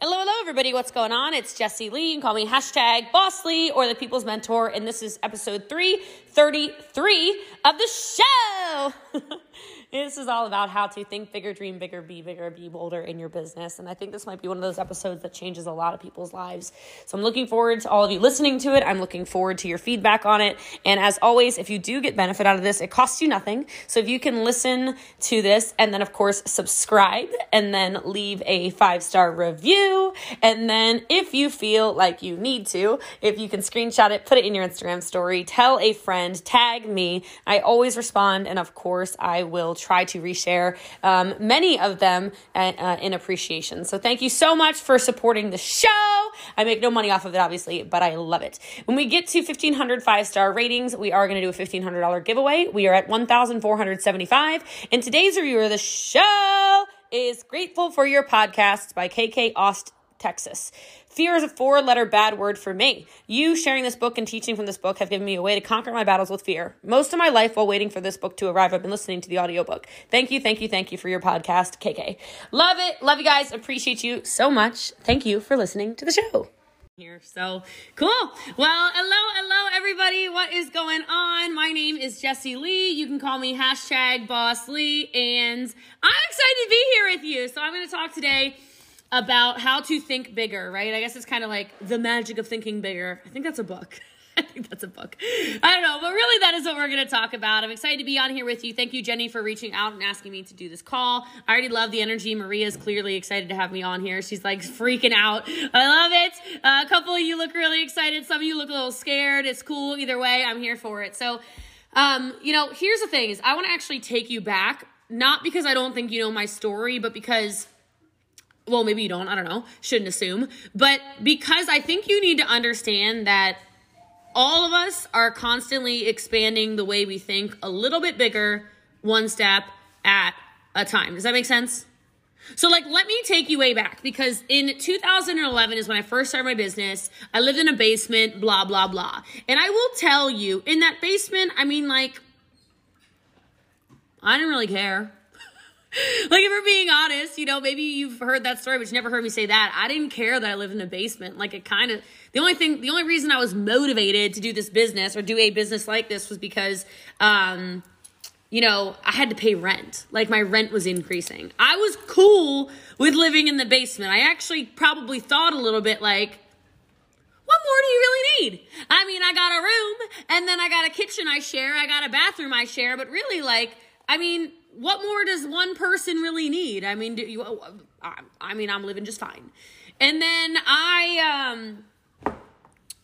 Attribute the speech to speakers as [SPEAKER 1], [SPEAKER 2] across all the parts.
[SPEAKER 1] Hello, hello, everybody. What's going on? It's Jessie Lee. You can call me hashtag Boss Lee or the People's Mentor. And this is episode 333 of the show. This is all about how to think bigger, dream bigger, be bigger, be bolder in your business. And I think this might be one of those episodes that changes a lot of people's lives. So I'm looking forward to all of you listening to it. I'm looking forward to your feedback on it. And as always, if you do get benefit out of this, it costs you nothing. So if you can listen to this and then, of course, subscribe and then leave a five star review. And then if you feel like you need to, if you can screenshot it, put it in your Instagram story, tell a friend, tag me. I always respond. And of course, I will try to reshare um, many of them uh, uh, in appreciation. So thank you so much for supporting the show. I make no money off of it, obviously, but I love it. When we get to 1,500 five star ratings, we are going to do a $1,500 giveaway. We are at 1,475. And today's reviewer of the show is Grateful for Your Podcast by KK Ost, Texas. Fear is a four letter bad word for me. You sharing this book and teaching from this book have given me a way to conquer my battles with fear. Most of my life while waiting for this book to arrive, I've been listening to the audiobook. Thank you, thank you, thank you for your podcast, KK. Love it. Love you guys. Appreciate you so much. Thank you for listening to the show here. So cool. Well, hello, hello, everybody. What is going on? My name is Jessie Lee. You can call me hashtag Boss Lee, and I'm excited to be here with you. So I'm going to talk today about how to think bigger, right? I guess it's kind of like the magic of thinking bigger. I think that's a book. I think that's a book. I don't know, but really, that is what we're going to talk about. I'm excited to be on here with you. Thank you, Jenny, for reaching out and asking me to do this call. I already love the energy. Maria's clearly excited to have me on here. She's like freaking out. I love it. Uh, a couple of you look really excited. Some of you look a little scared. It's cool. Either way, I'm here for it. So, um, you know, here's the thing: is I want to actually take you back, not because I don't think you know my story, but because well, maybe you don't, I don't know, shouldn't assume, but because I think you need to understand that all of us are constantly expanding the way we think a little bit bigger, one step at a time. Does that make sense? So, like, let me take you way back because in 2011 is when I first started my business. I lived in a basement, blah, blah, blah. And I will tell you, in that basement, I mean, like, I didn't really care. like if we're being honest, you know, maybe you've heard that story, but you never heard me say that. I didn't care that I lived in a basement. Like it kind of the only thing, the only reason I was motivated to do this business or do a business like this was because, um, you know, I had to pay rent. Like my rent was increasing. I was cool with living in the basement. I actually probably thought a little bit like, what more do you really need? I mean, I got a room and then I got a kitchen I share, I got a bathroom I share, but really, like, I mean, what more does one person really need? I mean, do you, I mean, I'm living just fine. And then I, um,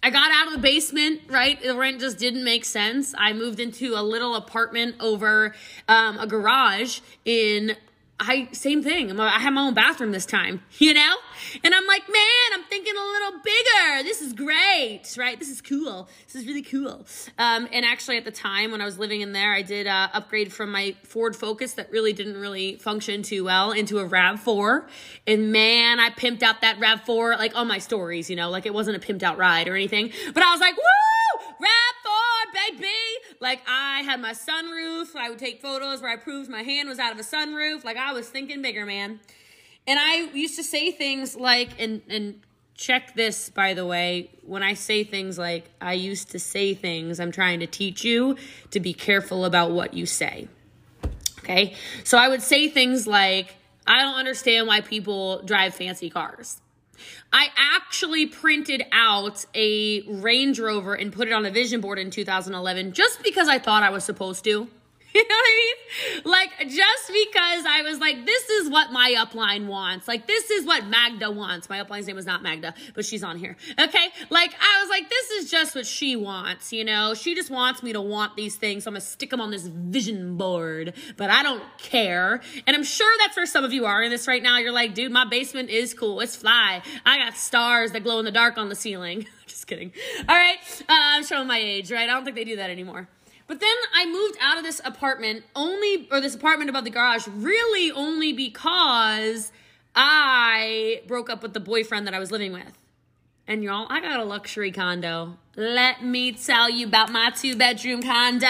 [SPEAKER 1] I got out of the basement, right? The rent just didn't make sense. I moved into a little apartment over um, a garage in I same thing. I have my own bathroom this time, you know? And I'm like, man, I'm thinking a little bigger. This is great, right? This is cool. This is really cool. Um, and actually, at the time when I was living in there, I did uh, upgrade from my Ford Focus that really didn't really function too well into a Rav Four. And man, I pimped out that Rav Four like on my stories, you know, like it wasn't a pimped out ride or anything. But I was like, woo, Rav Four, baby. Like I had my sunroof. I would take photos where I proved my hand was out of a sunroof. Like I was thinking bigger, man. And I used to say things like, and and check this by the way. When I say things like, I used to say things, I'm trying to teach you to be careful about what you say. Okay, so I would say things like, I don't understand why people drive fancy cars. I actually printed out a Range Rover and put it on a vision board in 2011 just because I thought I was supposed to. You know what I mean? Like, just because I was like, this is what my upline wants. Like, this is what Magda wants. My upline's name was not Magda, but she's on here. Okay? Like, I was like, this is just what she wants, you know? She just wants me to want these things, so I'm gonna stick them on this vision board, but I don't care. And I'm sure that's where some of you are in this right now. You're like, dude, my basement is cool. It's fly. I got stars that glow in the dark on the ceiling. just kidding. All right? Uh, I'm showing my age, right? I don't think they do that anymore. But then I moved out of this apartment only, or this apartment above the garage, really only because I broke up with the boyfriend that I was living with. And y'all, I got a luxury condo. Let me tell you about my two bedroom condo.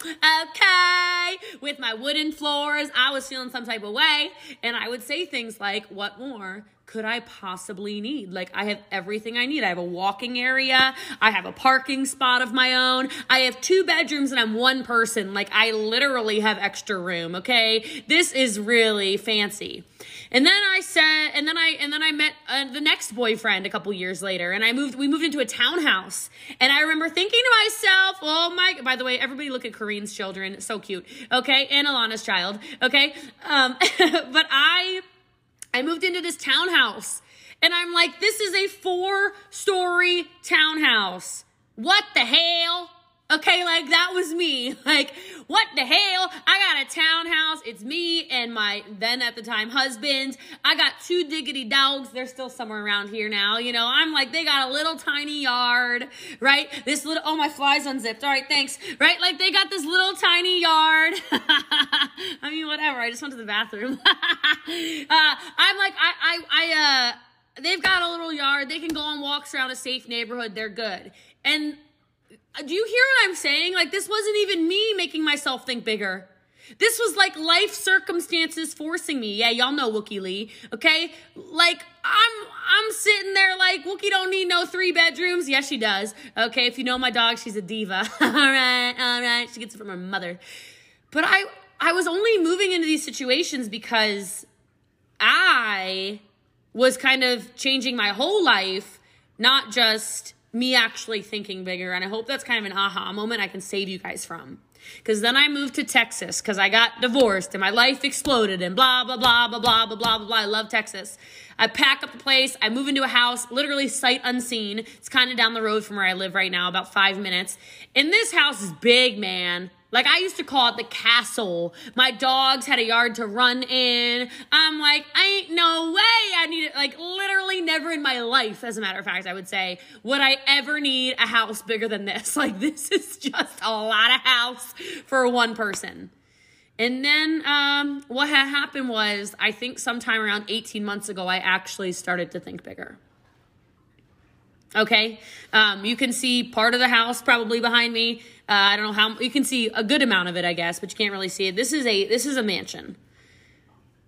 [SPEAKER 1] Okay. With my wooden floors, I was feeling some type of way. And I would say things like, What more could I possibly need? Like, I have everything I need. I have a walking area. I have a parking spot of my own. I have two bedrooms and I'm one person. Like, I literally have extra room. Okay. This is really fancy. And then I said, and then I, and then I met uh, the next boyfriend a couple years later and I moved, we moved into a townhouse. And I remember thinking to myself, oh my, by the way, everybody look at Kareen's children. So cute. Okay. And Alana's child. Okay. Um, but I, I moved into this townhouse and I'm like, this is a four story townhouse. What the hell? Okay, like that was me. Like, what the hell? I got a townhouse. It's me and my then at the time husband. I got two diggity dogs. They're still somewhere around here now. You know, I'm like, they got a little tiny yard, right? This little, oh, my fly's unzipped. All right, thanks. Right? Like, they got this little tiny yard. I mean, whatever. I just went to the bathroom. uh, I'm like, I, I, I, uh, they've got a little yard. They can go on walks around a safe neighborhood. They're good. And Uh, do you hear what I'm saying? Like, this wasn't even me making myself think bigger. This was like life circumstances forcing me. Yeah, y'all know Wookie Lee, okay? Like I'm I'm sitting there like Wookie don't need no three bedrooms. Yes, she does. Okay, if you know my dog, she's a diva. all right, all right. She gets it from her mother. But I I was only moving into these situations because I was kind of changing my whole life, not just me actually thinking bigger. And I hope that's kind of an aha moment I can save you guys from. Because then I moved to Texas because I got divorced and my life exploded and blah, blah, blah, blah, blah, blah, blah, blah. I love Texas. I pack up the place. I move into a house, literally sight unseen. It's kind of down the road from where I live right now, about five minutes. And this house is big, man. Like I used to call it the castle. My dogs had a yard to run in. I'm like, I ain't no way I need it. Like literally never in my life, as a matter of fact, I would say, would I ever need a house bigger than this. Like this is just a lot of house for one person. And then um, what had happened was, I think sometime around 18 months ago, I actually started to think bigger. Okay, um, you can see part of the house probably behind me. Uh, I don't know how you can see a good amount of it, I guess, but you can't really see it. This is a this is a mansion,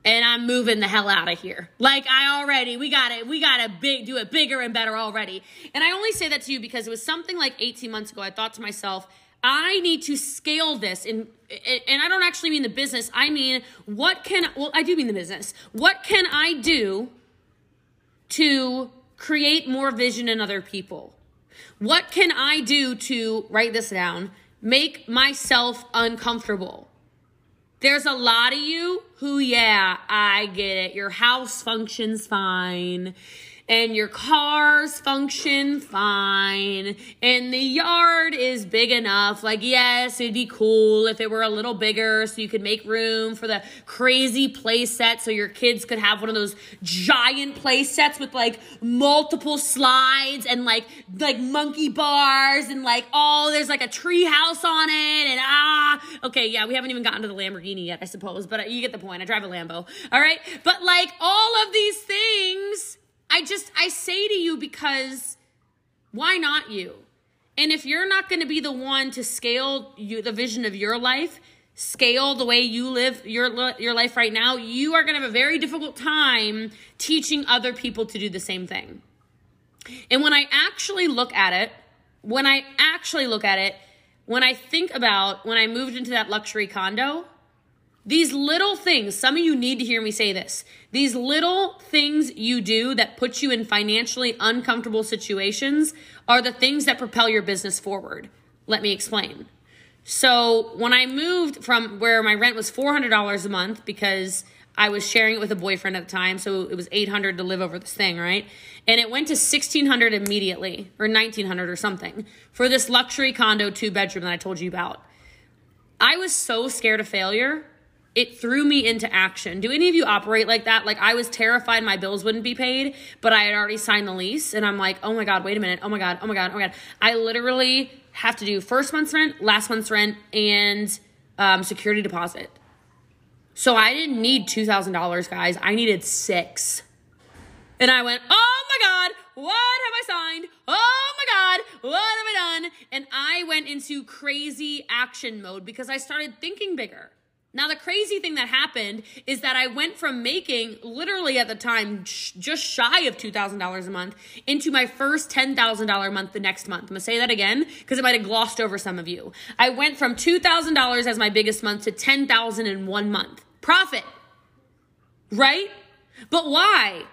[SPEAKER 1] and I'm moving the hell out of here. Like I already, we got it, we got to big do it bigger and better already. And I only say that to you because it was something like 18 months ago. I thought to myself, I need to scale this and and I don't actually mean the business. I mean what can well I do mean the business. What can I do to create more vision in other people? What can I do to write this down? Make myself uncomfortable. There's a lot of you who, yeah, I get it. Your house functions fine and your cars function fine. And the yard is big enough. Like, yes, it'd be cool if it were a little bigger so you could make room for the crazy play set so your kids could have one of those giant play sets with like multiple slides and like like monkey bars and like oh there's like a tree house on it and ah. Okay yeah we haven't even gotten to the Lamborghini yet I suppose but you get the point. I drive a Lambo. All right? But like all of these things I just, I say to you because why not you? And if you're not going to be the one to scale you, the vision of your life, scale the way you live your your life right now, you are going to have a very difficult time teaching other people to do the same thing. And when I actually look at it, when I actually look at it, when I think about when I moved into that luxury condo, these little things, some of you need to hear me say this. These little things you do that put you in financially uncomfortable situations are the things that propel your business forward. Let me explain. So, when I moved from where my rent was $400 a month because I was sharing it with a boyfriend at the time, so it was 800 to live over this thing, right? And it went to 1600 immediately or 1900 or something for this luxury condo two bedroom that I told you about. I was so scared of failure it threw me into action. Do any of you operate like that? Like I was terrified my bills wouldn't be paid, but I had already signed the lease and I'm like, "Oh my god, wait a minute. Oh my god. Oh my god. Oh my god." I literally have to do first month's rent, last month's rent and um, security deposit. So I didn't need $2,000, guys. I needed 6. And I went, "Oh my my God, what have I signed? Oh my God, what have I done? And I went into crazy action mode because I started thinking bigger. Now, the crazy thing that happened is that I went from making literally at the time just shy of $2,000 a month into my first $10,000 month the next month. I'm gonna say that again because it might have glossed over some of you. I went from $2,000 as my biggest month to 10,000 in one month. Profit. Right? But why?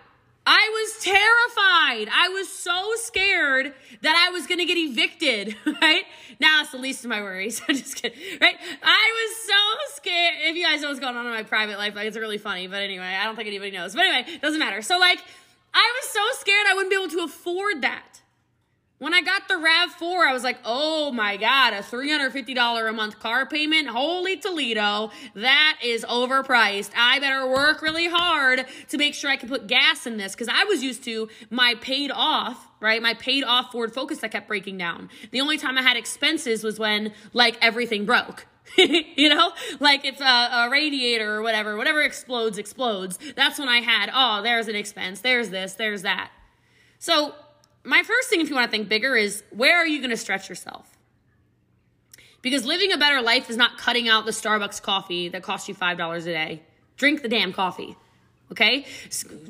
[SPEAKER 1] I was terrified. I was so scared that I was going to get evicted, right? Now it's the least of my worries. I'm just kidding, right? I was so scared. If you guys know what's going on in my private life, like it's really funny, but anyway, I don't think anybody knows. But anyway, doesn't matter. So like, I was so scared I wouldn't be able to afford that. When I got the RAV4, I was like, oh my God, a $350 a month car payment? Holy Toledo, that is overpriced. I better work really hard to make sure I can put gas in this because I was used to my paid off, right? My paid off Ford Focus that kept breaking down. The only time I had expenses was when like everything broke. you know, like if a, a, radiator or whatever, whatever explodes, explodes. That's when I had, oh, there's an expense, there's this, there's that. So my first thing, if you want to think bigger, is where are you going to stretch yourself? Because living a better life is not cutting out the Starbucks coffee that costs you $5 a day. Drink the damn coffee. Okay?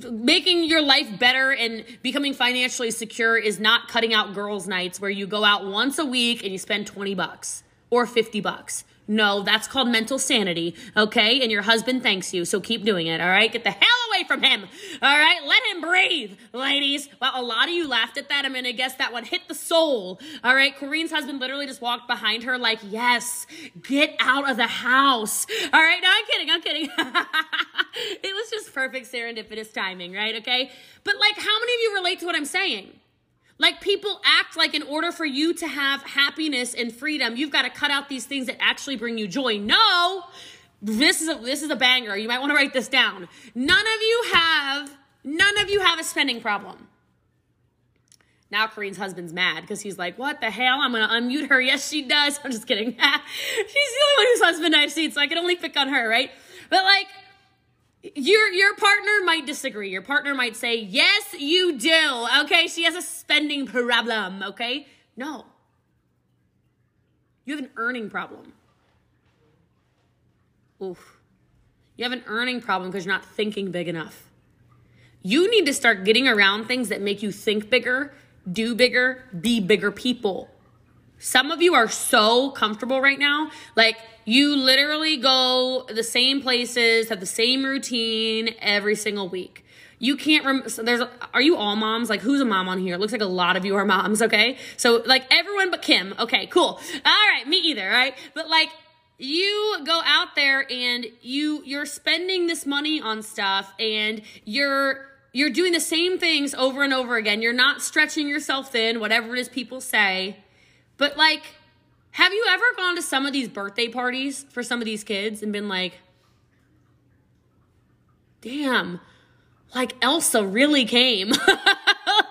[SPEAKER 1] Making your life better and becoming financially secure is not cutting out girls' nights where you go out once a week and you spend 20 bucks or 50 bucks. No, that's called mental sanity, okay? And your husband thanks you, so keep doing it, all right? Get the hell away from him, all right? Let him breathe, ladies. Well, a lot of you laughed at that. I'm gonna guess that one hit the soul, all right? Corinne's husband literally just walked behind her like, yes, get out of the house, all right? No, I'm kidding, I'm kidding. it was just perfect serendipitous timing, right? Okay? But like, how many of you relate to what I'm saying? Like people act like in order for you to have happiness and freedom, you've got to cut out these things that actually bring you joy. No, this is a, this is a banger. You might want to write this down. None of you have none of you have a spending problem. Now Corinne's husband's mad because he's like, "What the hell? I'm gonna unmute her." Yes, she does. I'm just kidding. She's the only one whose husband I've seen, so I can only pick on her, right? But like, your your partner might disagree. Your partner might say, "Yes, you do." Okay? She has a spending problem, okay? No. You have an earning problem. Oof. You have an earning problem because you're not thinking big enough. You need to start getting around things that make you think bigger, do bigger, be bigger people. Some of you are so comfortable right now. Like, you literally go the same places, have the same routine every single week. You can't rem- so there's are you all moms? Like who's a mom on here? It looks like a lot of you are moms, okay? So like everyone but Kim. Okay, cool. All right, me either, right? But like you go out there and you you're spending this money on stuff and you're you're doing the same things over and over again. You're not stretching yourself thin, whatever it is people say. But like have you ever gone to some of these birthday parties for some of these kids and been like, damn, like Elsa really came?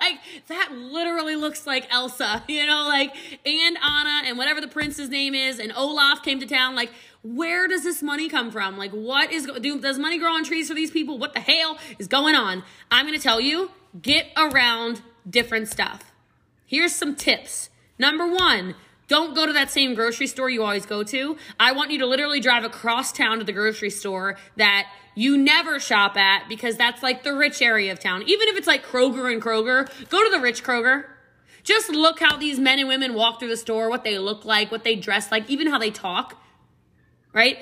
[SPEAKER 1] like that literally looks like Elsa, you know, like and Anna and whatever the prince's name is, and Olaf came to town. Like, where does this money come from? Like, what is do, does money grow on trees for these people? What the hell is going on? I'm gonna tell you, get around different stuff. Here's some tips. Number one, don't go to that same grocery store you always go to. I want you to literally drive across town to the grocery store that you never shop at because that's like the rich area of town. Even if it's like Kroger and Kroger, go to the rich Kroger. Just look how these men and women walk through the store, what they look like, what they dress like, even how they talk. Right?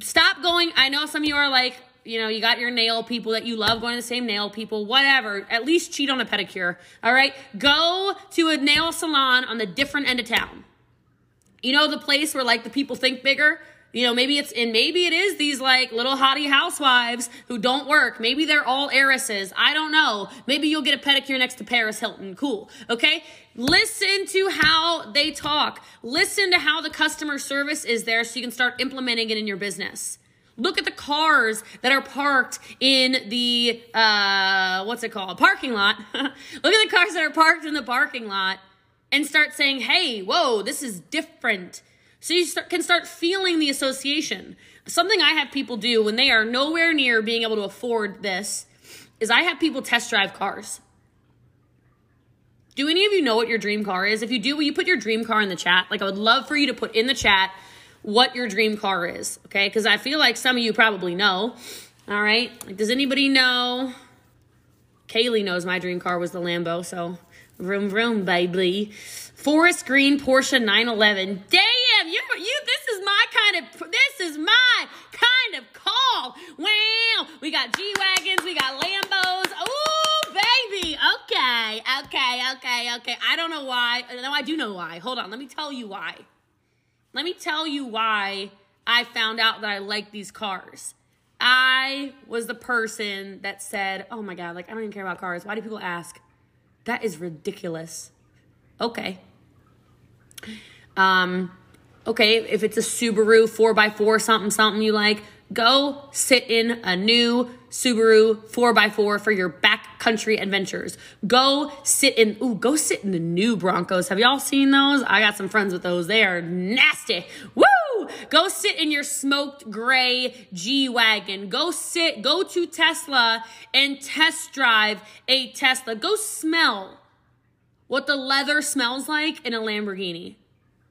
[SPEAKER 1] Stop going. I know some of you are like, you know, you got your nail people that you love going to the same nail people, whatever. At least cheat on a pedicure. All right? Go to a nail salon on the different end of town. You know, the place where like the people think bigger? You know, maybe it's, and maybe it is these like little hottie housewives who don't work. Maybe they're all heiresses. I don't know. Maybe you'll get a pedicure next to Paris Hilton. Cool. Okay. Listen to how they talk. Listen to how the customer service is there so you can start implementing it in your business. Look at the cars that are parked in the, uh, what's it called? Parking lot. Look at the cars that are parked in the parking lot and start saying, hey, whoa, this is different. So you start, can start feeling the association. Something I have people do when they are nowhere near being able to afford this is I have people test drive cars. Do any of you know what your dream car is? If you do, will you put your dream car in the chat? Like, I would love for you to put in the chat what your dream car is, okay? Because I feel like some of you probably know. All right. Like, does anybody know? Kaylee knows my dream car was the Lambo, so vroom vroom, baby. Forest green Porsche 911. Damn, you you this is my kind of this is my kind of call. Wow. We got G-Wagons, we got Lambos. Ooh, baby. Okay. Okay, okay, okay. I don't know why. No, I do know why. Hold on. Let me tell you why. Let me tell you why I found out that I like these cars. I was the person that said, "Oh my god, like I don't even care about cars. Why do people ask?" That is ridiculous. Okay. Um okay, if it's a Subaru 4x4 something something you like, go sit in a new Subaru 4x4 for your backcountry adventures. Go sit in, ooh, go sit in the new Broncos. Have y'all seen those? I got some friends with those. They are nasty. Woo! Go sit in your smoked gray G Wagon. Go sit, go to Tesla and test drive a Tesla. Go smell what the leather smells like in a Lamborghini.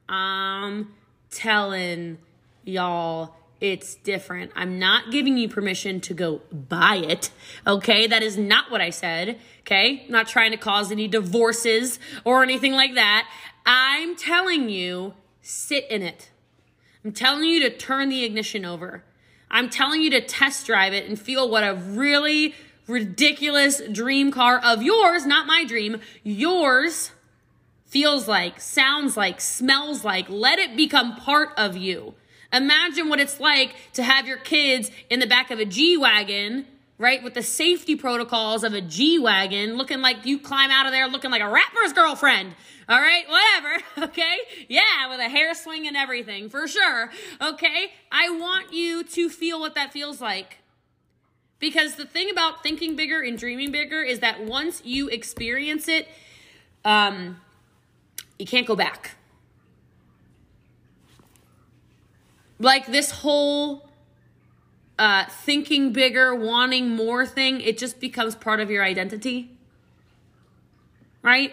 [SPEAKER 1] I'm telling y'all it's different. I'm not giving you permission to go buy it. Okay. That is not what I said. Okay. I'm not trying to cause any divorces or anything like that. I'm telling you, sit in it. I'm telling you to turn the ignition over. I'm telling you to test drive it and feel what a really ridiculous dream car of yours, not my dream, yours feels like, sounds like, smells like. Let it become part of you. Imagine what it's like to have your kids in the back of a G Wagon, right? With the safety protocols of a G Wagon, looking like you climb out of there looking like a rapper's girlfriend, all right, whatever. Okay. Yeah, with a hair swing and everything, for sure. Okay. I want you to feel what that feels like. Because the thing about thinking bigger and dreaming bigger is that once you experience it, um, you can't go back. Like this whole uh, thinking bigger, wanting more thing, it just becomes part of your identity. Right?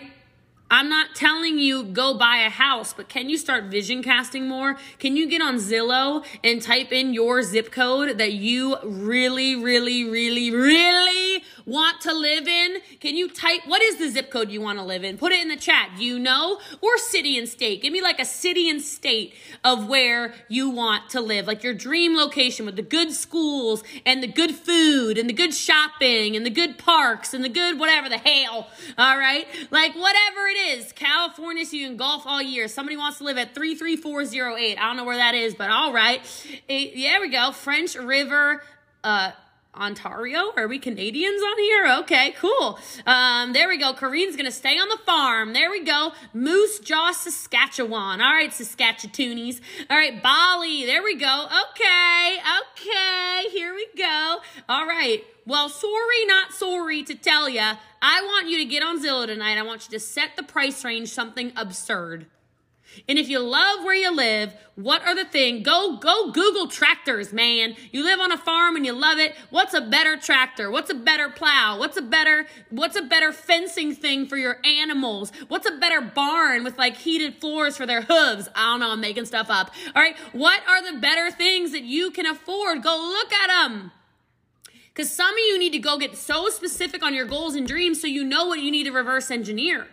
[SPEAKER 1] I'm not telling you go buy a house, but can you start vision casting more? Can you get on Zillow and type in your zip code that you really, really, really, really want to live in? Can you type what is the zip code you want to live in? Put it in the chat. Do you know? Or city and state. Give me like a city and state of where you want to live, like your dream location with the good schools and the good food and the good shopping and the good parks and the good whatever the hell. All right? Like whatever it is is. California, so you can golf all year. Somebody wants to live at 33408. I don't know where that is, but all right. It, there we go. French River, uh, Ontario? Are we Canadians on here? Okay, cool. Um, there we go. Kareen's gonna stay on the farm. There we go. Moose Jaw, Saskatchewan. All right, Saskatchewtoonies. All right, Bali. There we go. Okay, okay. Here we go. All right. Well, sorry, not sorry to tell you. I want you to get on Zillow tonight. I want you to set the price range something absurd. And if you love where you live, what are the things? Go, go Google tractors, man. You live on a farm and you love it. What's a better tractor? What's a better plow? What's a better, what's a better fencing thing for your animals? What's a better barn with like heated floors for their hooves? I don't know. I'm making stuff up. All right. What are the better things that you can afford? Go look at them. Because some of you need to go get so specific on your goals and dreams so you know what you need to reverse engineer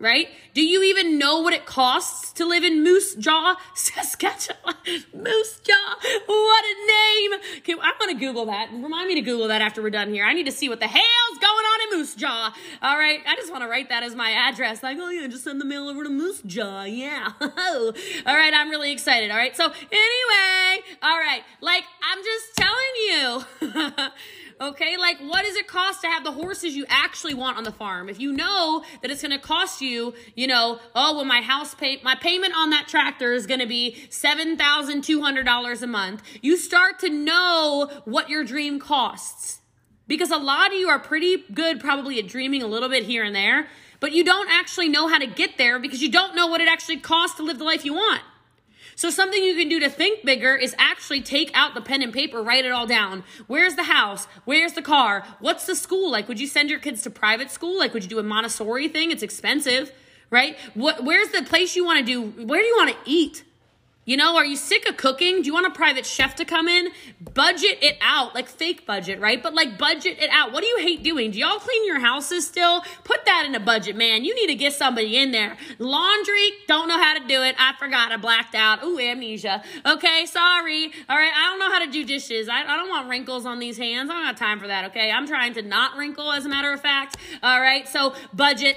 [SPEAKER 1] right? Do you even know what it costs to live in Moose Jaw, Saskatchewan? Moose Jaw, what a name! Okay, I'm gonna Google that. Remind me to Google that after we're done here. I need to see what the hell's going on in Moose Jaw. All right, I just want to write that as my address. Like, oh yeah, just send the mail over to Moose Jaw. Yeah. all right, I'm really excited. All right, so anyway, all right, like I'm just telling you. Okay, like what does it cost to have the horses you actually want on the farm? If you know that it's going to cost you, you know, oh, well, my house pay, my payment on that tractor is going to be seven thousand two hundred dollars a month. You start to know what your dream costs because a lot of you are pretty good, probably at dreaming a little bit here and there, but you don't actually know how to get there because you don't know what it actually costs to live the life you want. So something you can do to think bigger is actually take out the pen and paper, write it all down. Where's the house? Where's the car? What's the school? Like, would you send your kids to private school? Like, would you do a Montessori thing? It's expensive, right? What, where's the place you want to do? Where do you want to eat? You know, are you sick of cooking? Do you want a private chef to come in? Budget it out, like fake budget, right? But like budget it out. What do you hate doing? Do y'all clean your houses still? Put that in a budget, man. You need to get somebody in there. Laundry, don't know how to do it. I forgot. I blacked out. Ooh, amnesia. Okay, sorry. All right, I don't know how to do dishes. I, I don't want wrinkles on these hands. I don't have time for that, okay? I'm trying to not wrinkle, as a matter of fact. All right, so budget,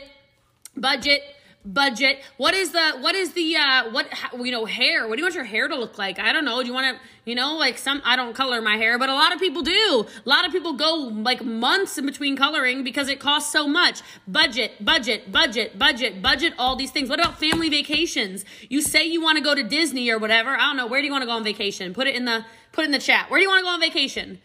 [SPEAKER 1] budget budget. What is the what is the uh what you know hair? What do you want your hair to look like? I don't know. Do you want to you know like some i don't color my hair but a lot of people do. A lot of people go like months in between coloring because it costs so much. Budget budget budget budget budget all these things. What about family vacations? You say you want to go to disney or whatever. I don't know. Where do you want to go on vacation? Put it in the put it in the chat. Where do you want to go on vacation?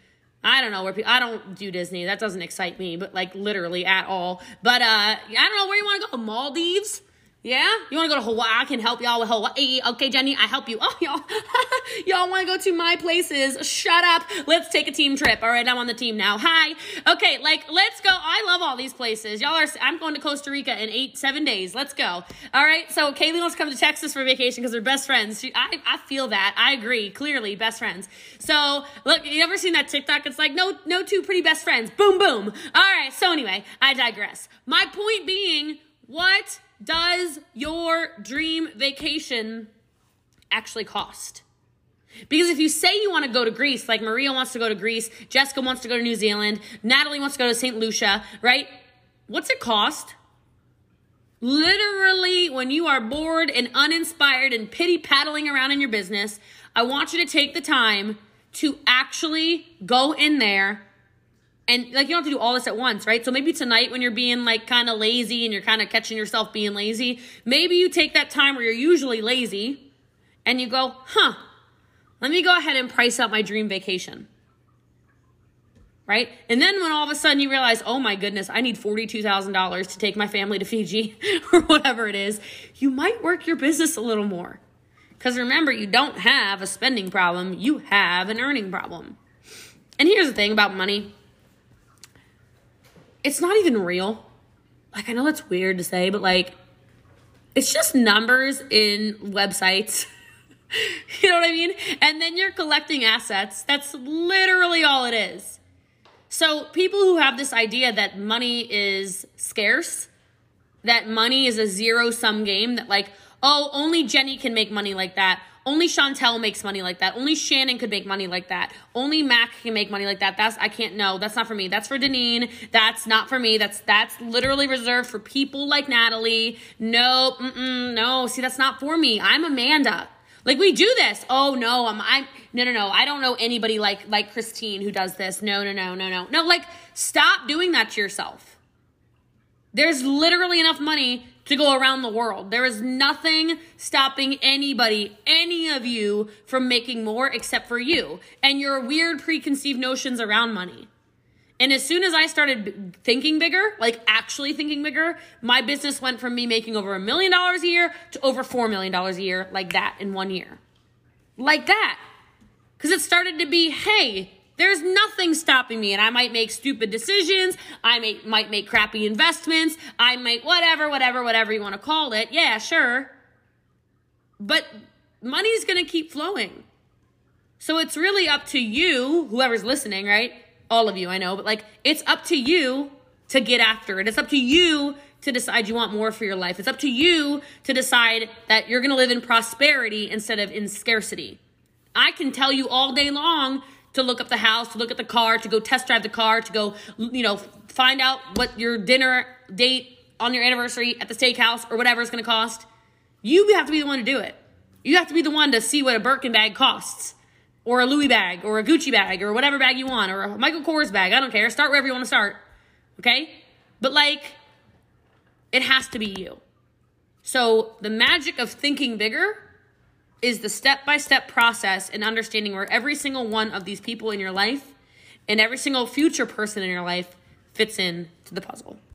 [SPEAKER 1] I don't know where people, I don't do Disney. That doesn't excite me, but like literally at all. But uh I don't know. Where you want to go. Maldives? Yeah? You want to go to Hawaii? I can help y'all with Hawaii. Okay, Jenny, I help you. Oh, y'all, y'all want to go to my places? Shut up. Let's take a team trip. All right, I'm on the team now. Hi. Okay, like, let's go. I love all these places. Y'all are, I'm going to Costa Rica in eight, seven days. Let's go. All right, so Kaylee wants to come to Texas for vacation because they're best friends. She, I, I feel that. I agree. Clearly, best friends. So, look, you ever seen that TikTok? It's like, no, no two pretty best friends. Boom, boom. All right, so anyway, I digress. My point being, what does your dream vacation actually cost? Because if you say you want to go to Greece, like Maria wants to go to Greece, Jessica wants to go to New Zealand, Natalie wants to go to St. Lucia, right? What's it cost? Literally, when you are bored and uninspired and pity paddling around in your business, I want you to take the time to actually go in there and like you don't have to do all this at once, right? So maybe tonight when you're being like kind of lazy and you're kind of catching yourself being lazy, maybe you take that time where you're usually lazy and you go, huh, let me go ahead and price out my dream vacation. Right? And then when all of a sudden you realize, oh my goodness, I need $42,000 to take my family to Fiji or whatever it is, you might work your business a little more. Because remember, you don't have a spending problem, you have an earning problem. And here's the thing about money it's not even real. Like, I know that's weird to say, but like, it's just numbers in websites. you know what I mean? And then you're collecting assets. That's literally all it is. So, people who have this idea that money is scarce, that money is a zero sum game, that like, oh, only Jenny can make money like that. Only Chantel makes money like that. Only Shannon could make money like that. Only Mac can make money like that. That's I can't know. That's not for me. That's for Deneen. That's not for me. That's that's literally reserved for people like Natalie. No, no. See, that's not for me. I'm Amanda. Like we do this. Oh no, I'm I'm no no no. I don't know anybody like like Christine who does this. No no no no no no. Like stop doing that to yourself. There's literally enough money to go around the world. There is nothing stopping anybody, any of you, from making more except for you and your weird preconceived notions around money. And as soon as I started thinking bigger, like actually thinking bigger, my business went from me making over a million dollars a year to over $4 million a year, like that in one year. Like that. Because it started to be, hey, there's nothing stopping me, and I might make stupid decisions. I may, might make crappy investments. I might whatever, whatever, whatever you want to call it. Yeah, sure. But money's going to keep flowing. So it's really up to you, whoever's listening, right? All of you, I know, but like it's up to you to get after it. It's up to you to decide you want more for your life. It's up to you to decide that you're going to live in prosperity instead of in scarcity. I can tell you all day long to look up the house, to look at the car, to go test drive the car, to go, you know, find out what your dinner date on your anniversary at the steakhouse or whatever it's going to cost. You have to be the one to do it. You have to be the one to see what a Birkin bag costs, or a Louis bag, or a Gucci bag, or whatever bag you want, or a Michael Kors bag. I don't care. Start wherever you want to start. Okay? But like, it has to be you. So the magic of thinking bigger is the step by step process and understanding where every single one of these people in your life and every single future person in your life fits in to the puzzle.